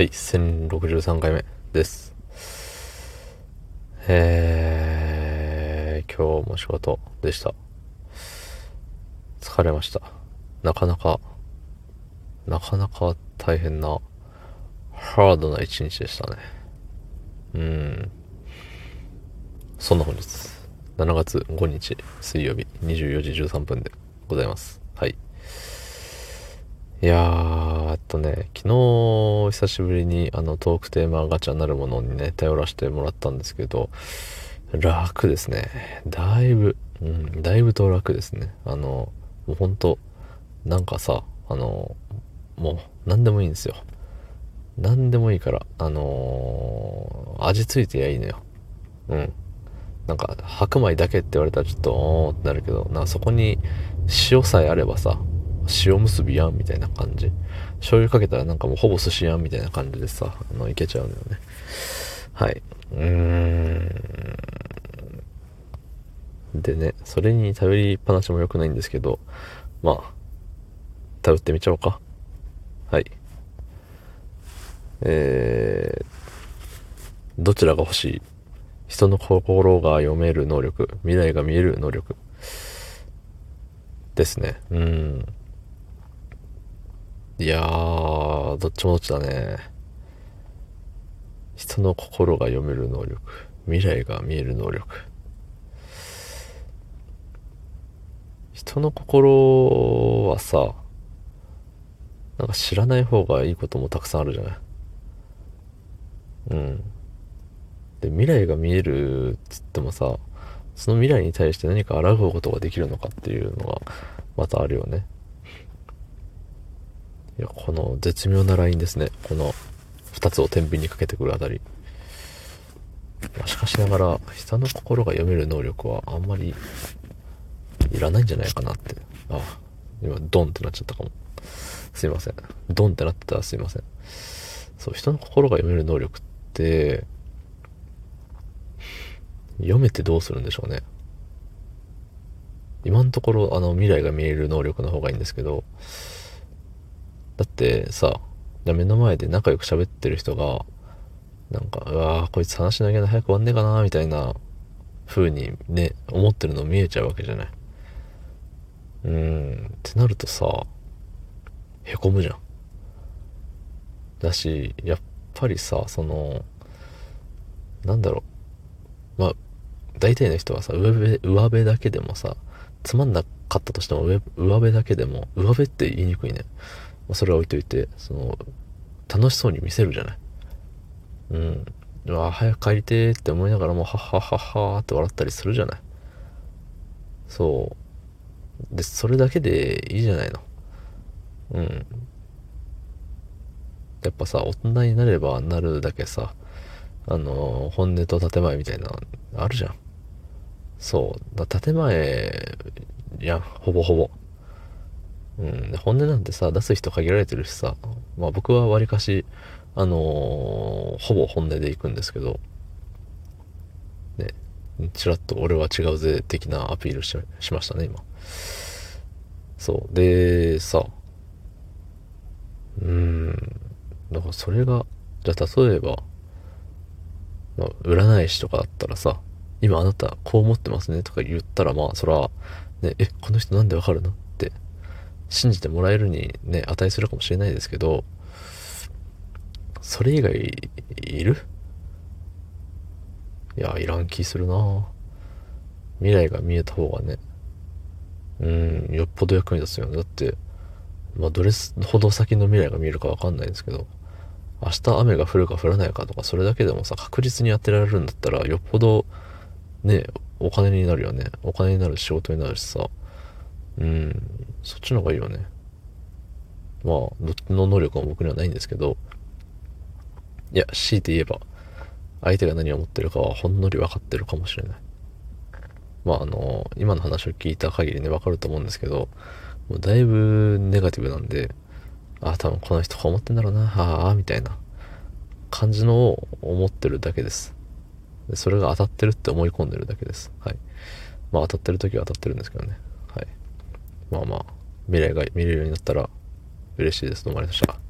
はい、1063回目です。えー、今日も仕事でした。疲れました。なかなか、なかなか大変な、ハードな一日でしたね。うん。そんな本日、7月5日水曜日24時13分でございます。はい。いやー、ね、昨日久しぶりにあのトークテーマガチャなるものにね、頼らせてもらったんですけど、楽ですね。だいぶ、うん、だいぶと楽ですね。あの、もうほんと、なんかさ、あの、もう何でもいいんですよ。何でもいいから、あのー味ついてやいいのよ。うん。なんか、白米だけって言われたらちょっと、おーってなるけど、なそこに塩さえあればさ、塩結びやんみたいな感じ？醤油かけたらなんかもうほぼ寿司やんみたいな感じでさ、あの、いけちゃうのよね。はい。うん。でね、それに頼りっぱなしも良くないんですけど、まあ、頼ってみちゃおうか。はい。えー、どちらが欲しい？人の心が読める能力、未来が見える能力。ですね。うん。いやー、どっちもどっちだね。人の心が読める能力。未来が見える能力。人の心はさ、なんか知らない方がいいこともたくさんあるじゃない？うん。で、未来が見えるっつってもさ、その未来に対して何か抗うことができるのかっていうのが、またあるよね。いや、この絶妙なラインですね。この二つを天秤にかけてくるあたり。まあしかしながら、人の心が読める能力はあんまりいらないんじゃないかなって。あ、今、ドンってなっちゃったかも。すいません。ドンってなってたらすいません。そう、人の心が読める能力って、読めてどうするんでしょうね。今のところ、あの、未来が見える能力の方がいいんですけど、だってさ、目の前で仲良く喋ってる人が、なんか、うわこいつ話しなきゃ早く終わんねえかな、みたいな風にね、思ってるの見えちゃうわけじゃない。うーん、ってなるとさ、へこむじゃん。だし、やっぱりさ、その、なんだろう。まあ、大体の人はさ、上辺、上辺だけでもさ、つまんなかったとしても上、上辺だけでも、上辺って言いにくいね。まあ、それは置いといて、その、楽しそうに見せるじゃない？うん。うわ早く帰りてーって思いながらも、はっはっはっはーって笑ったりするじゃない？そう。で、それだけでいいじゃないの？うん。やっぱさ、大人になればなるだけさ、あの、本音と建前みたいな、あるじゃん。そう。だ建前、やん、ほぼほぼ。うん。本音なんてさ、出す人限られてるしさ、まあ僕はわりかし、あのーほぼ本音で行くんですけど、ね、ちらっと俺は違うぜ、的なアピールししましたね、今。そう。で、さ、うーん。だからそれが、じゃあ例えば、まあ、占い師とかだったらさ、今あなたこう思ってますねとか言ったらまあそれは、ね、え、この人なんでわかるのって信じてもらえるにね、値するかもしれないですけど、それ以外いる？いや、いらん気するな未来が見えた方がね、うん、よっぽど役に立つよね。だって、まあ、どれほど先の未来が見えるかわかんないんですけど、明日雨が降るか降らないかとか、それだけでもさ、確実に当てられるんだったら、よっぽど、ね、お金になるよね。お金になる仕事になるしさ、うん、そっちの方がいいよね。まあ、どっちの能力も僕にはないんですけど、いや、強いて言えば、相手が何を思ってるかはほんのり分かってるかもしれない。まあ、あの、今の話を聞いた限りね、分かると思うんですけど、もうだいぶネガティブなんで、あ、多分この人こう思ってんだろうな、ああ、みたいな感じのを思ってるだけです。それが当たってるって思い込んでるだけです。はい。まあ当たってる時は当たってるんですけどね。はい。まあまあ、未来が見れるようになったら嬉しいです。どうもありがとうございました。